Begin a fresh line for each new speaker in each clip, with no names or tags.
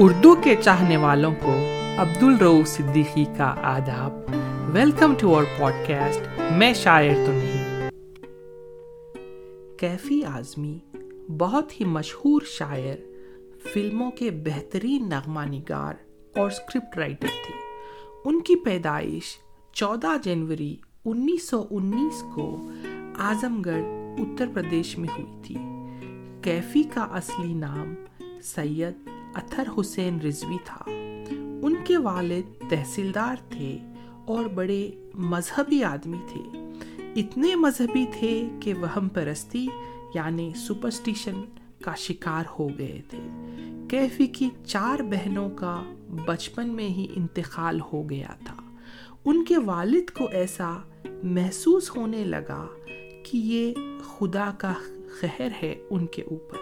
اردو کے چاہنے والوں کو عبد الرو صدیقی کا آداب۔ Welcome to our podcast میں شاعر تو نہیں۔ کیفی اعظمی بہت ہی مشہور شاعر، فلموں کے بہترین نغمہ نگار اور اسکرپٹ رائٹر تھے ان کی پیدائش چودہ جنوری انیس سو انیس کو اعظم گڑھ اتر پردیش میں ہوئی تھی۔ کیفی کا اصلی نام سید اتھر حسین رضوی تھا۔ ان کے والد تحصیلدار تھے اور بڑے مذہبی آدمی تھے۔ اتنے مذہبی تھے کہ وہم پرستی یعنی سپرسٹیشن کا شکار ہو گئے تھے۔ کیفی کی چار بہنوں کا بچپن میں ہی انتقال ہو گیا تھا۔ ان کے والد کو ایسا محسوس ہونے لگا کہ یہ خدا کا خیر ہے ان کے اوپر۔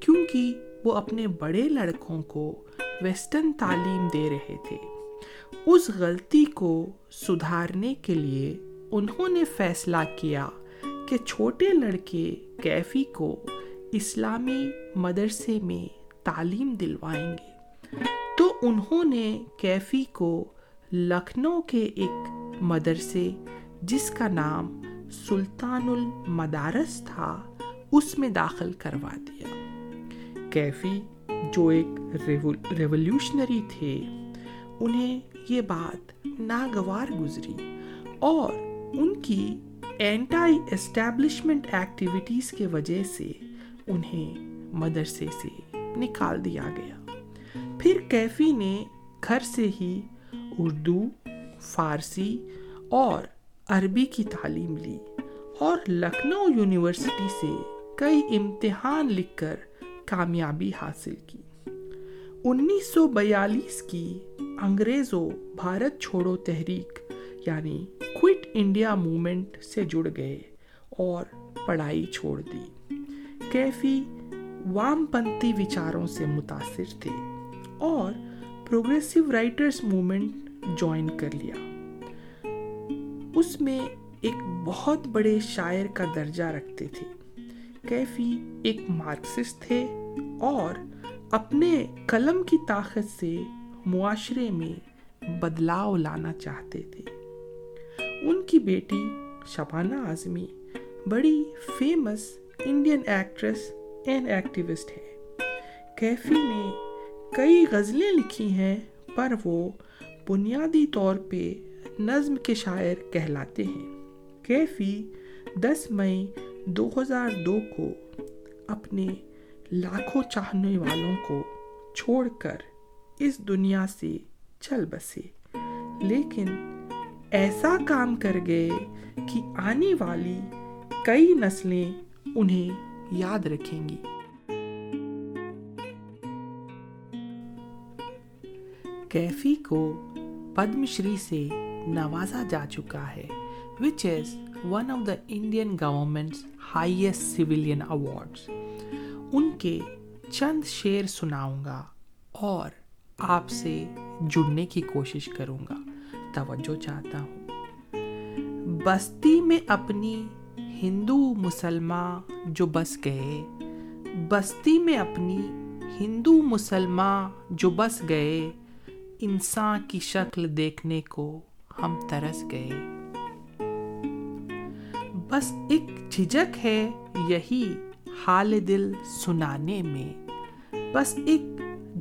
کیونکہ وہ اپنے بڑے لڑکوں کو ویسٹرن تعلیم دے رہے تھے۔ اس غلطی کو سدھارنے کے لیے انہوں نے فیصلہ کیا کہ چھوٹے لڑکے کیفی کو اسلامی مدرسے میں تعلیم دلوائیں گے۔ تو انہوں نے کیفی کو لکھنؤ کے ایک مدرسے جس کا نام سلطان المدارس تھا، اس میں داخل کروا دیا۔ کیفی جو ایک ریولیوشنری تھے۔ انہیں یہ بات ناگوار گزری اور ان کی اینٹائی اسٹیبلشمنٹ ایکٹیویٹیز کے وجہ سے انہیں مدرسے سے نکال دیا گیا۔ پھر کیفی نے گھر سے ہی اردو، فارسی اور عربی کی تعلیم لی اور لکھنؤ یونیورسٹی سے کئی امتحان لکھ کر کامیابی حاصل کی۔ انیس سو بیالیس کی انگریزوں بھارت چھوڑو تحریک یعنی کوئٹ انڈیا موومنٹ سے جڑ گئے اور پڑھائی چھوڑ دی۔ کیفی وام پنتھی وچاروں سے متاثر تھے اور پروگریسو رائٹرز موومنٹ جوائن کر لیا۔ اس میں ایک بہت بڑے شاعر کا درجہ رکھتے تھے۔ کیفی ایک مارکسسٹ تھے اور اپنے قلم کی طاقت سے معاشرے میں بدلاؤ لانا چاہتے تھے۔ ان کی بیٹی شبانہ اعظمی بڑی famous Indian actress and activist ہے۔ کیفی نے کئی غزلیں لکھی ہیں، پر وہ بنیادی طور پہ نظم کے شاعر کہلاتے ہیں۔ کیفی دس مئی دو ہزار دو کو اپنے لاکھوں چاہنے والوں کو چھوڑ کر اس دنیا سے چل بسے۔ لیکن ایسا کام کر گئے کہ آنے والی کئی نسلیں انہیں یاد رکھیں گی۔ کیفی کو پدم شری سے نوازا جا چکا ہے which is one of the Indian government's highest civilian awards ان کے چند شعر سناؤں گا اور آپ سے جڑنے کی کوشش کروں گا توجہ چاہتا ہوں بستی میں اپنی ہندو مسلمان جو بس گئے بستی میں اپنی ہندو مسلمان جو بس گئے انسان کی شکل دیکھنے کو ہم ترس گئے بس ایک جھجک ہے یہی حال دل سنانے میں۔ بس ایک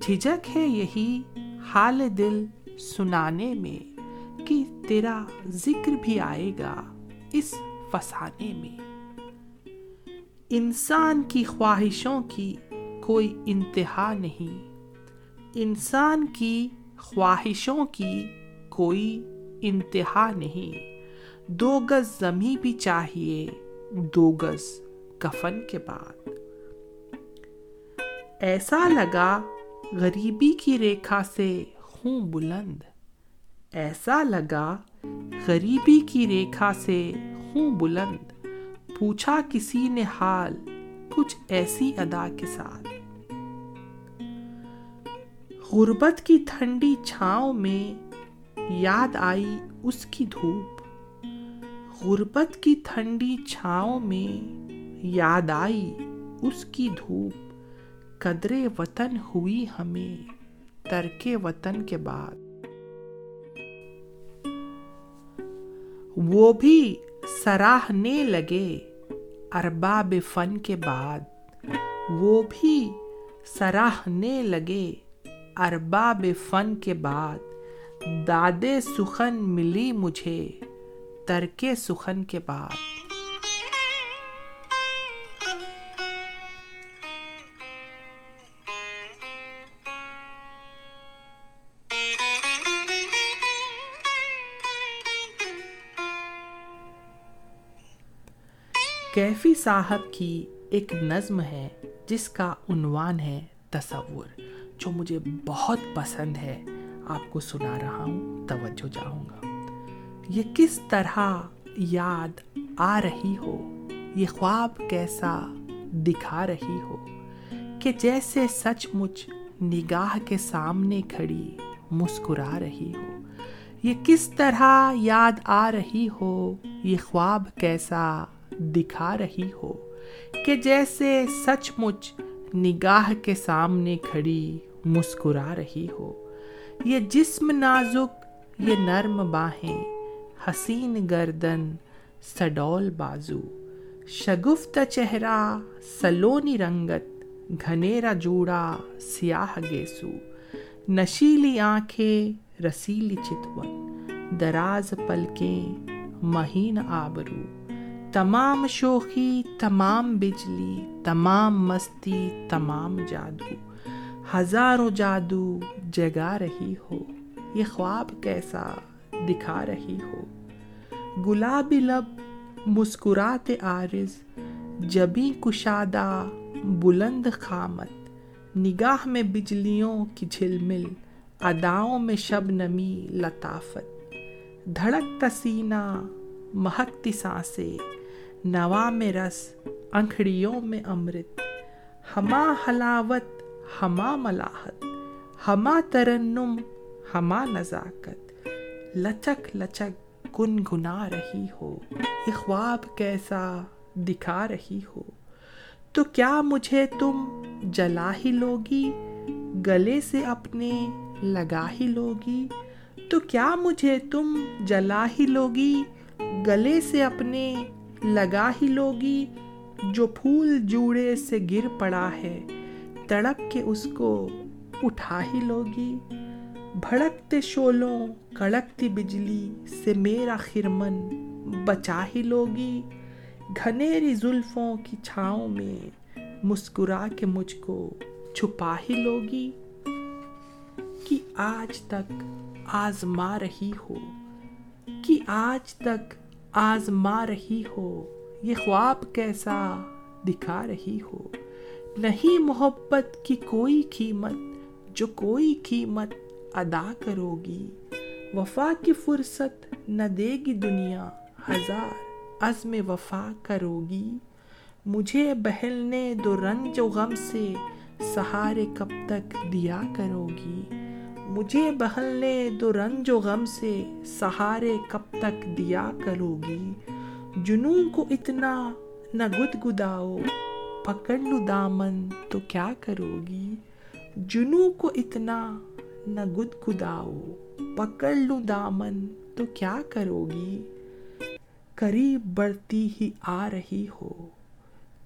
جھجک ہے یہی حال دل سنانے میں کہ تیرا ذکر بھی آئے گا اس فسانے میں۔ انسان کی خواہشوں کی کوئی انتہا نہیں۔ انسان کی خواہشوں کی کوئی انتہا نہیں۔ دو گز زمیں بھی چاہیے، دو گز کفن کے بعد۔ ایسا لگا غریبی کی ریکھا سے ہوں بلند۔ ایسا لگا غریبی کی ریکھا سے ہوں بلند۔ پوچھا کسی نے حال، کچھ ایسی ادا کے ساتھ۔ غربت کی ٹھنڈی چھاؤں میں یاد آئی اس کی دھوپ۔ غربت کی ٹھنڈی چھاؤں میں یاد آئی اس کی دھوپ۔ قدرے وطن ہوئی ہمیں ترک وطن کے بعد۔ وہ بھی سراہنے لگے ارباب فن کے بعد۔ وہ بھی سراہنے لگے ارباب فن کے بعد۔ دادے سخن ملی مجھے ترک سخن کے بعد۔ کیفی صاحب کی ایک نظم ہے جس کا عنوان ہے تصور، جو مجھے بہت پسند ہے۔ آپ کو سنا رہا ہوں، توجہ چاہوں گا۔ یہ کس طرح یاد آ رہی ہو؟ یہ خواب کیسا دکھا رہی ہو؟ کہ جیسے سچ مچ نگاہ کے سامنے کھڑی مسکرا رہی ہو۔ یہ کس طرح یاد آ رہی ہو؟ یہ خواب کیسا دکھا رہی ہو؟ کہ جیسے سچ مچ نگاہ کے سامنے کھڑی مسکرا رہی ہو۔ یہ جسم نازک، یہ نرم باہیں حسین گردن سڈول بازو، شگفت چہرہ سلونی رنگت گھنیرا جوڑا سیاہ گیسو، نشیلی آنکھیں رسیلی چتون، دراز پلکیں مہین آبرو، تمام شوخی، تمام بجلی، تمام مستی، تمام جادو، ہزاروں جادو جگا رہی ہو، یہ خواب کیسا؟ دکھا رہی ہو۔ گلابی لب، مسکرات عارض جبی کشادہ بلند خامت۔ نگاہ میں بجلیوں کی جھلمل اداؤں میں شب نمی لطافت۔ دھڑکتا سینہ مہکتی سانسیں۔ نوا میں رس، انکھڑیوں میں امرت۔ ہما حلاوت، ہما ملاحت۔ ہما ترنم، ہما نزاکت۔ لچک لچک گن گنا رہی ہو، یہ خواب کیسا دکھا رہی ہو۔ تو کیا مجھے تم جلا ہی لوگی، گلے سے اپنے لگا ہی لوگی؟ تو کیا مجھے تم جلا ہی لوگی، گلے سے اپنے لگا ہی لوگی؟ جو پھول جوڑے سے گر پڑا ہے، تڑپ کے اس کو اٹھا ہی لوگی۔ بھڑکتے شولوں، کڑکتی بجلی سے میرا خرمن بچا ہی لوگی۔ گھنیری زلفوں کی چھاؤں میں مسکرا کے مجھ کو چھپا ہی لوگی۔ کہ آج تک آزما رہی ہو کہ آج تک آزما رہی ہو، یہ خواب کیسا دکھا رہی ہو۔ نہیں محبت کی کوئی قیمت، جو کوئی قیمت ادا کرو گی وفا کی فرصت نہ دے گی دنیا، ہزار عزم وفا کرو گی مجھے بہلنے دو رنج و غم سے سہارے کب تک دیا کرو گی مجھے بہلنے دو رنج و غم سے سہارے کب تک دیا کرو گی جنوں کو اتنا نہ گد گداؤ، پکڑ لو دامن تو کیا کرو گی جنوں کو اتنا نہ گد گداؤ پکڑ لو دامن تو کیا کرو گی قریب بڑھتی ہی آ رہی ہو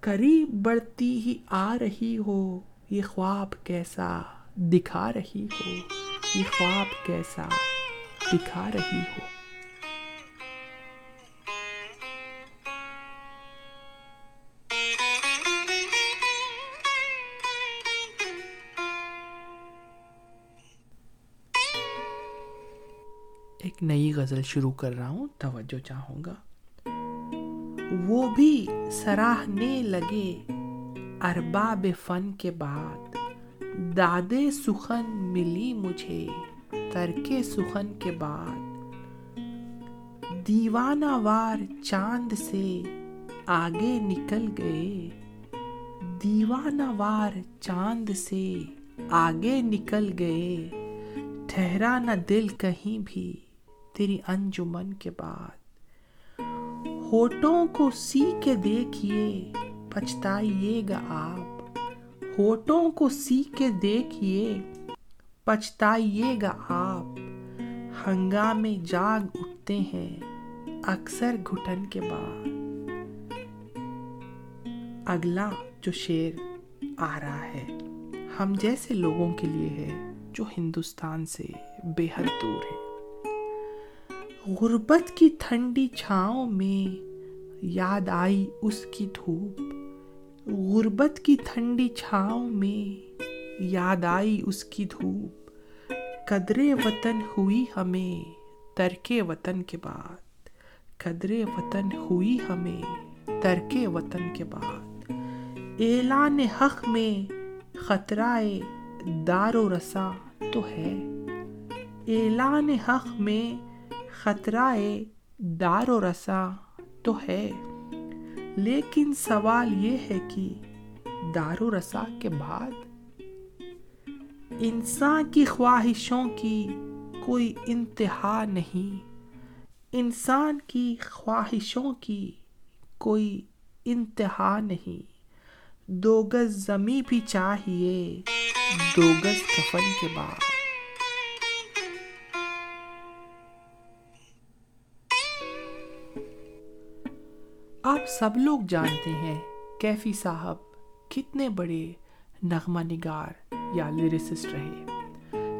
قریب بڑھتی ہی آ رہی ہو یہ خواب کیسا دکھا رہی ہو یہ خواب کیسا دکھا رہی ہو غزل شروع کر رہا ہوں، توجہ چاہوں گا۔ وہ بھی سراہنے لگے ارباب فن کے بعد۔ دادے سخن ملی مجھے ترک سخن کے بعد۔ دیوانہ وار چاند سے آگے نکل گئے۔ دیوانہ وار چاند سے آگے نکل گئے۔ ٹھہرا نہ دل کہیں بھی۔ تیری انجمن کے بعد۔ ہوٹوں کو سی کے دیکھیے، پچھتائیے گا آپ۔ ہوٹوں کو سی کے دیکھیے، پچھتائیے گا آپ۔ ہنگامے جاگ اٹھتے ہیں، اکثر گھٹن کے بعد۔ اگلا جو شیر آ رہا ہے، ہم جیسے لوگوں کے لیے ہے جو ہندوستان سے بے حد دور ہے غربت کی ٹھنڈی چھاؤں میں یاد آئی اس کی دھوپ۔ غربت کی ٹھنڈی چھاؤں میں یاد آئی اس کی دھوپ۔ قدر وطن ہوئی ہمیں ترک وطن کے بعد۔ قدر وطن ہوئی ہمیں ترک وطن کے بعد۔ اعلان حق میں خطرہ دار و رسا تو ہے۔ اعلان حق میں خطرہ دار و رسا تو ہے۔ لیکن سوال یہ ہے کہ دار و رسا کے بعد انسان کی خواہشوں کی کوئی انتہا نہیں۔ انسان کی خواہشوں کی کوئی انتہا نہیں۔ دو گز زمیں بھی چاہیے، دو گز کفن کے بعد۔ آپ سب لوگ جانتے ہیں کیفی صاحب کتنے بڑے نغمہ نگار یا لیریسسٹ رہے۔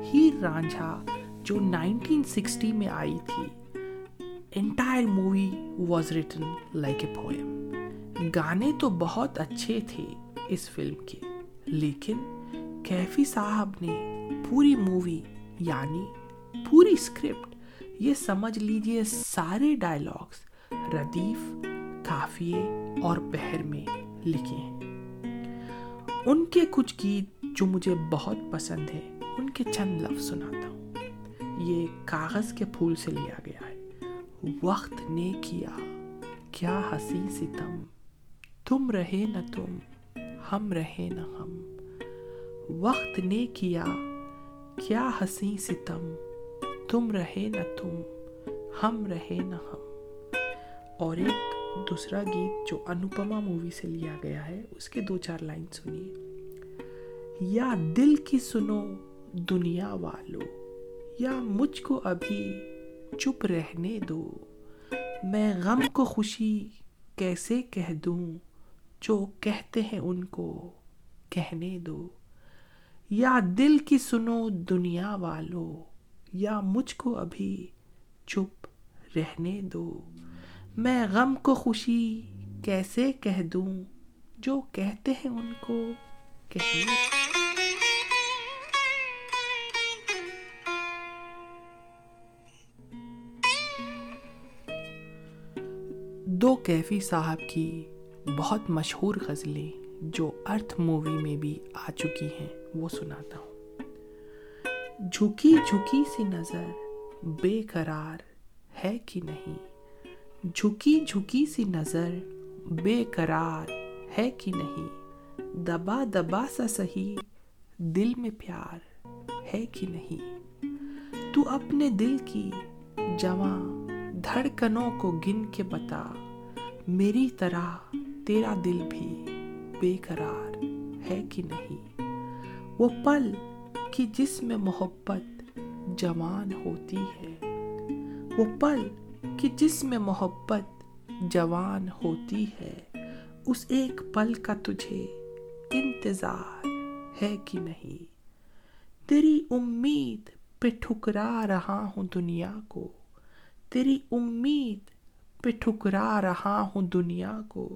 ہیر رانجھا جو نائنٹین سکسٹی میں آئی تھی، entire movie was written like a poem. گانے تو بہت اچھے تھے اس فلم کے، لیکن کیفی صاحب نے پوری مووی یعنی پوری اسکرپٹ یہ سمجھ لیجیے سارے ڈائلاگس ردیف کافیے اور بہر میں لکھے ہیں ان کے کچھ گیت جو مجھے بہت پسند ہے ان کے چند لفظ سناتا ہوں۔ یہ کاغذ کے پھول سے لیا گیا ہے۔ وقت نے کیا کیا ہنسی ستم تم۔ رہے نہ تم، ہم رہے نہ ہم۔ وقت نے کیا کیا ہنسی ستم تم رہے نہ تم، ہم رہے نہ ہم۔ اور ایک دوسرا گیت جو انوپما مووی سے لیا گیا ہے اس کے دو چار لائن سنیے یا دل کی سنو دنیا والو یا مجھ کو ابھی چپ رہنے دو میں غم کو خوشی کیسے کہہ دوں جو کہتے ہیں ان کو کہنے دو یا دل کی سنو دنیا والو یا مجھ کو ابھی چپ رہنے دو میں غم کو خوشی کیسے کہہ دوں؟ جو کہتے ہیں ان کو کہنے۔ دو کیفی صاحب کی بہت مشہور غزلیں جو ارتھ مووی میں بھی آ چکی ہیں، وہ سناتا ہوں۔ جھکی جھکی سی نظر بے قرار ہے کہ نہیں۔ جھکی جھکی سی نظر بے قرار ہے کہ نہیں۔ دبا دبا سا سہی دل میں پیار ہے کہ نہیں۔ تو اپنے دل کی جواں دھڑکنوں کو گن کے بتا، میری طرح تیرا دل بھی بے قرار ہے کہ نہیں۔ وہ پل کی جس میں محبت جوان ہوتی ہے، وہ پل کہ جس میں محبت جوان ہوتی ہے، اس ایک پل کا تجھے انتظار ہے کہ نہیں۔ تیری امید پہ ٹھکرا رہا ہوں دنیا کو۔ تیری امید پہ ٹھکرا رہا ہوں دنیا کو۔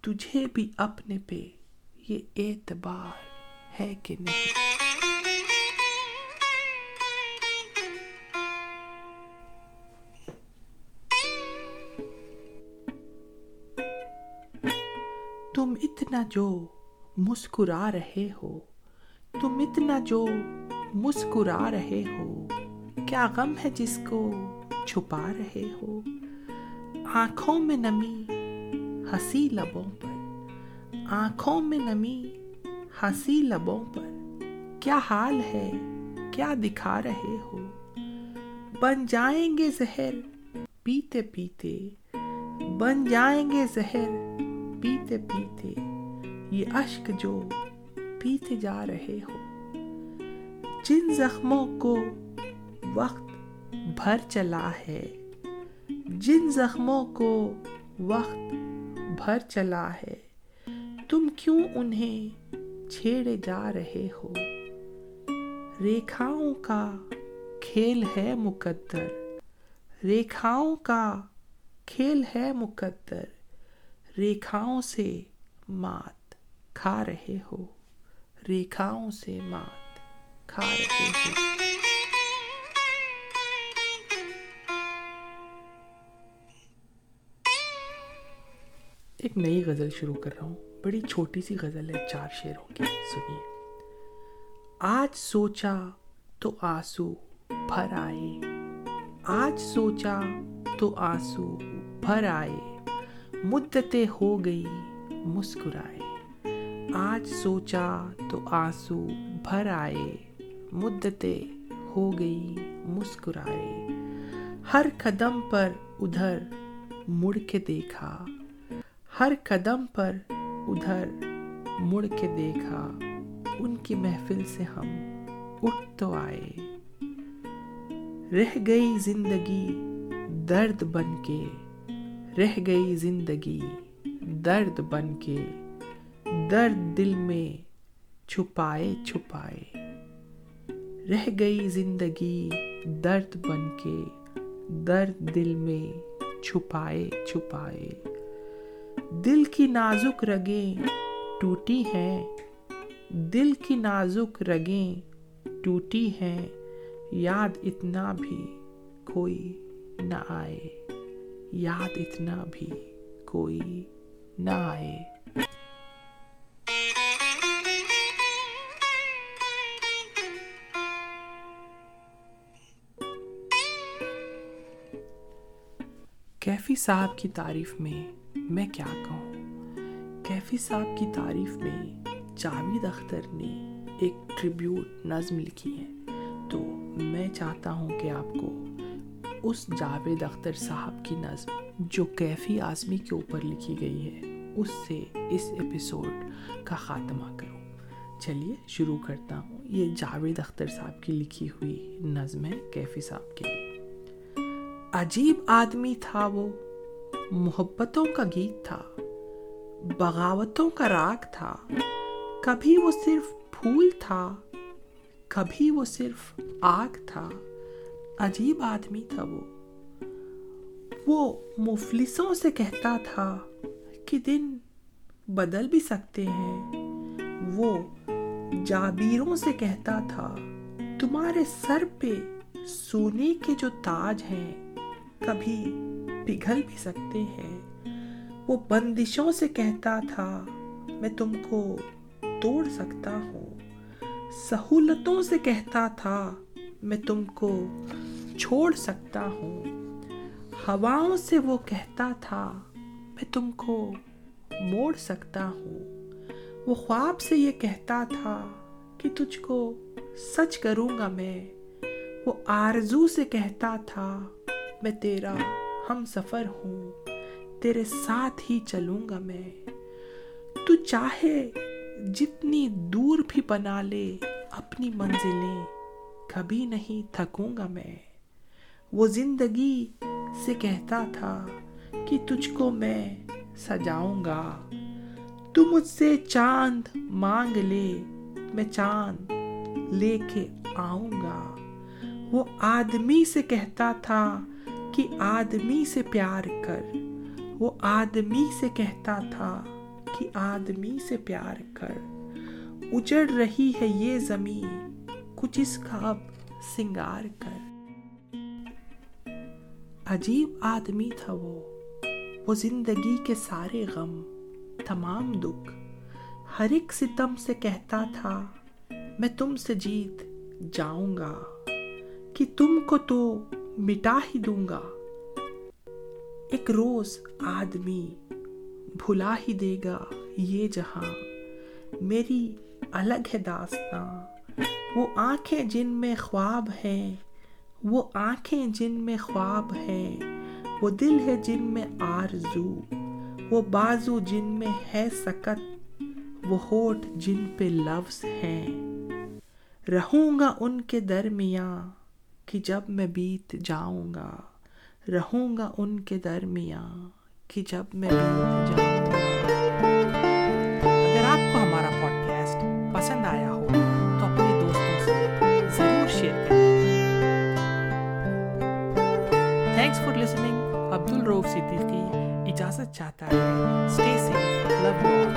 تجھے بھی اپنے پہ یہ اعتبار ہے کہ نہیں۔ اتنا جو مسکرا رہے ہو، تم اتنا جو مسکرا رہے ہو، کیا غم ہے جس کو چھپا رہے ہو؟ آنکھوں میں نمی ہنسی لبوں پر، آنکھوں میں نمی ہنسی لبوں پر، کیا حال ہے، کیا دکھا رہے ہو؟ بن جائیں گے زہر پیتے پیتے، بن جائیں گے زہر پیتے پیتے۔ یہ اشک جو پیتے جا رہے ہو۔ جن زخموں کو وقت بھر چلا ہے، جن زخموں کو وقت بھر چلا ہے، تم کیوں انہیں چھیڑے جا رہے ہو؟ ریکھاؤں کا کھیل ہے مقدر، ریکھاؤں کا کھیل ہے مقدر، ریکھاؤں سے مات۔ کھا رہے ہو۔ ریکھاؤں سے مات کھا رہے ہو۔ ایک نئی غزل شروع کر رہا ہوں۔ بڑی چھوٹی سی غزل ہے، چار شیروں کی۔ سنیے۔ آج سوچا تو آنسو بھر آئے۔ آج سوچا تو آنسو بھر آئے۔ مدتیں ہو گئی مسکرائے۔ آج سوچا تو آنسو بھر آئے، مدتیں ہو گئی مسکرائے۔ ہر قدم پر ادھر مڑ کے دیکھا۔ ہر قدم پر ادھر مڑ کے دیکھا۔ ان کی محفل سے ہم اٹھ تو آئے۔ رہ گئی زندگی درد بن کے، رہ گئی زندگی درد بن کے۔ درد دل میں چھپائے چھپائے، رہ گئی زندگی درد بن کے درد دل میں چھپائے چھپائے۔ دل کی نازک رگیں ٹوٹی ہیں، دل کی نازک رگیں ٹوٹی ہیں، یاد اتنا بھی کوئی نہ آئے، یاد اتنا بھی کوئی نہ آئے۔ کیفی صاحب کی تعریف میں میں کیا کہوں؟ کیفی صاحب کی تعریف میں جاوید اختر نے ایک ٹریبیوٹ نظم لکھی ہے۔ تو میں چاہتا ہوں کہ آپ کو اس جاوید اختر صاحب کی نظم جو کیفی آزمی کے اوپر لکھی گئی ہے، اس سے اس ایپیسوڈ کا خاتمہ کروں۔ چلیے، شروع کرتا ہوں۔ یہ جاوید اختر صاحب کی لکھی ہوئی نظم ہے کیفی صاحب کے۔ لیے عجیب آدمی تھا وہ۔ محبتوں کا گیت تھا، بغاوتوں کا راگ تھا۔ کبھی وہ صرف پھول تھا، کبھی وہ صرف آگ تھا۔ عجیب آدمی تھا وہ۔ وہ مفلسوں سے کہتا تھا کہ دن بدل بھی سکتے ہیں۔ وہ جابیروں سے کہتا تھا، تمہارے سر پہ سونے کے جو تاج ہیں کبھی پگھل بھی سکتے ہیں۔ وہ بندشوں سے کہتا تھا، میں تم کو توڑ سکتا ہوں۔ سہولتوں سے کہتا تھا، میں تم کو چھوڑ سکتا ہوں۔ ہواؤں سے وہ کہتا تھا، میں تم کو موڑ سکتا ہوں۔ وہ خواب سے یہ کہتا تھا کہ تجھ کو سچ کروں گا میں۔ وہ آرزو سے کہتا تھا میں تیرا ہم سفر ہوں، تیرے ساتھ ہی چلوں گا میں۔ تو چاہے جتنی دور بھی بنا لے، اپنی منزلیں کبھی نہیں تھکوں گا میں۔ وہ زندگی سے کہتا تھا کہ تجھ کو میں سجاؤں گا۔ تو مجھ سے چاند مانگ لے، میں چاند لے کے آؤں گا۔ وہ آدمی سے کہتا تھا کہ آدمی سے پیار کر۔ وہ آدمی سے کہتا تھا کہ آدمی سے پیار کر۔ اجڑ رہی ہے یہ زمین، کچھ اس کا اب سنگار کر۔ عجیب آدمی تھا وہ۔ وہ زندگی کے سارے غم، تمام دکھ، ہر ایک ستم سے کہتا تھا، میں تم سے جیت جاؤں گا۔ کہ تم کو تو مٹا ہی دوں گا۔ ایک روز آدمی بھلا ہی دے گا یہ جہاں۔ میری الگ ہے داستان وہ آنکھیں جن میں خواب ہیں۔ وہ آنکھیں جن میں خواب ہیں۔ وہ دل ہے جن میں آرزو۔ وہ بازو جن میں ہے سکت۔ وہ ہوٹ جن پہ لفظ ہیں۔ رہوں گا ان کے درمیاں۔ کہ جب میں بیت جاؤں گا، رہوں گا ان کے درمیاں کہ جب میں بیت جاؤں گا۔ اگر آپ کو ہمارا پوڈ کاسٹ پسند آیا ہو، تو اپنے دوستوں سے ضرور شیئر کریں۔ تھینکس فار لسننگ عبد الروف صدیقی اجازت چاہتا ہے۔ Stay safe love you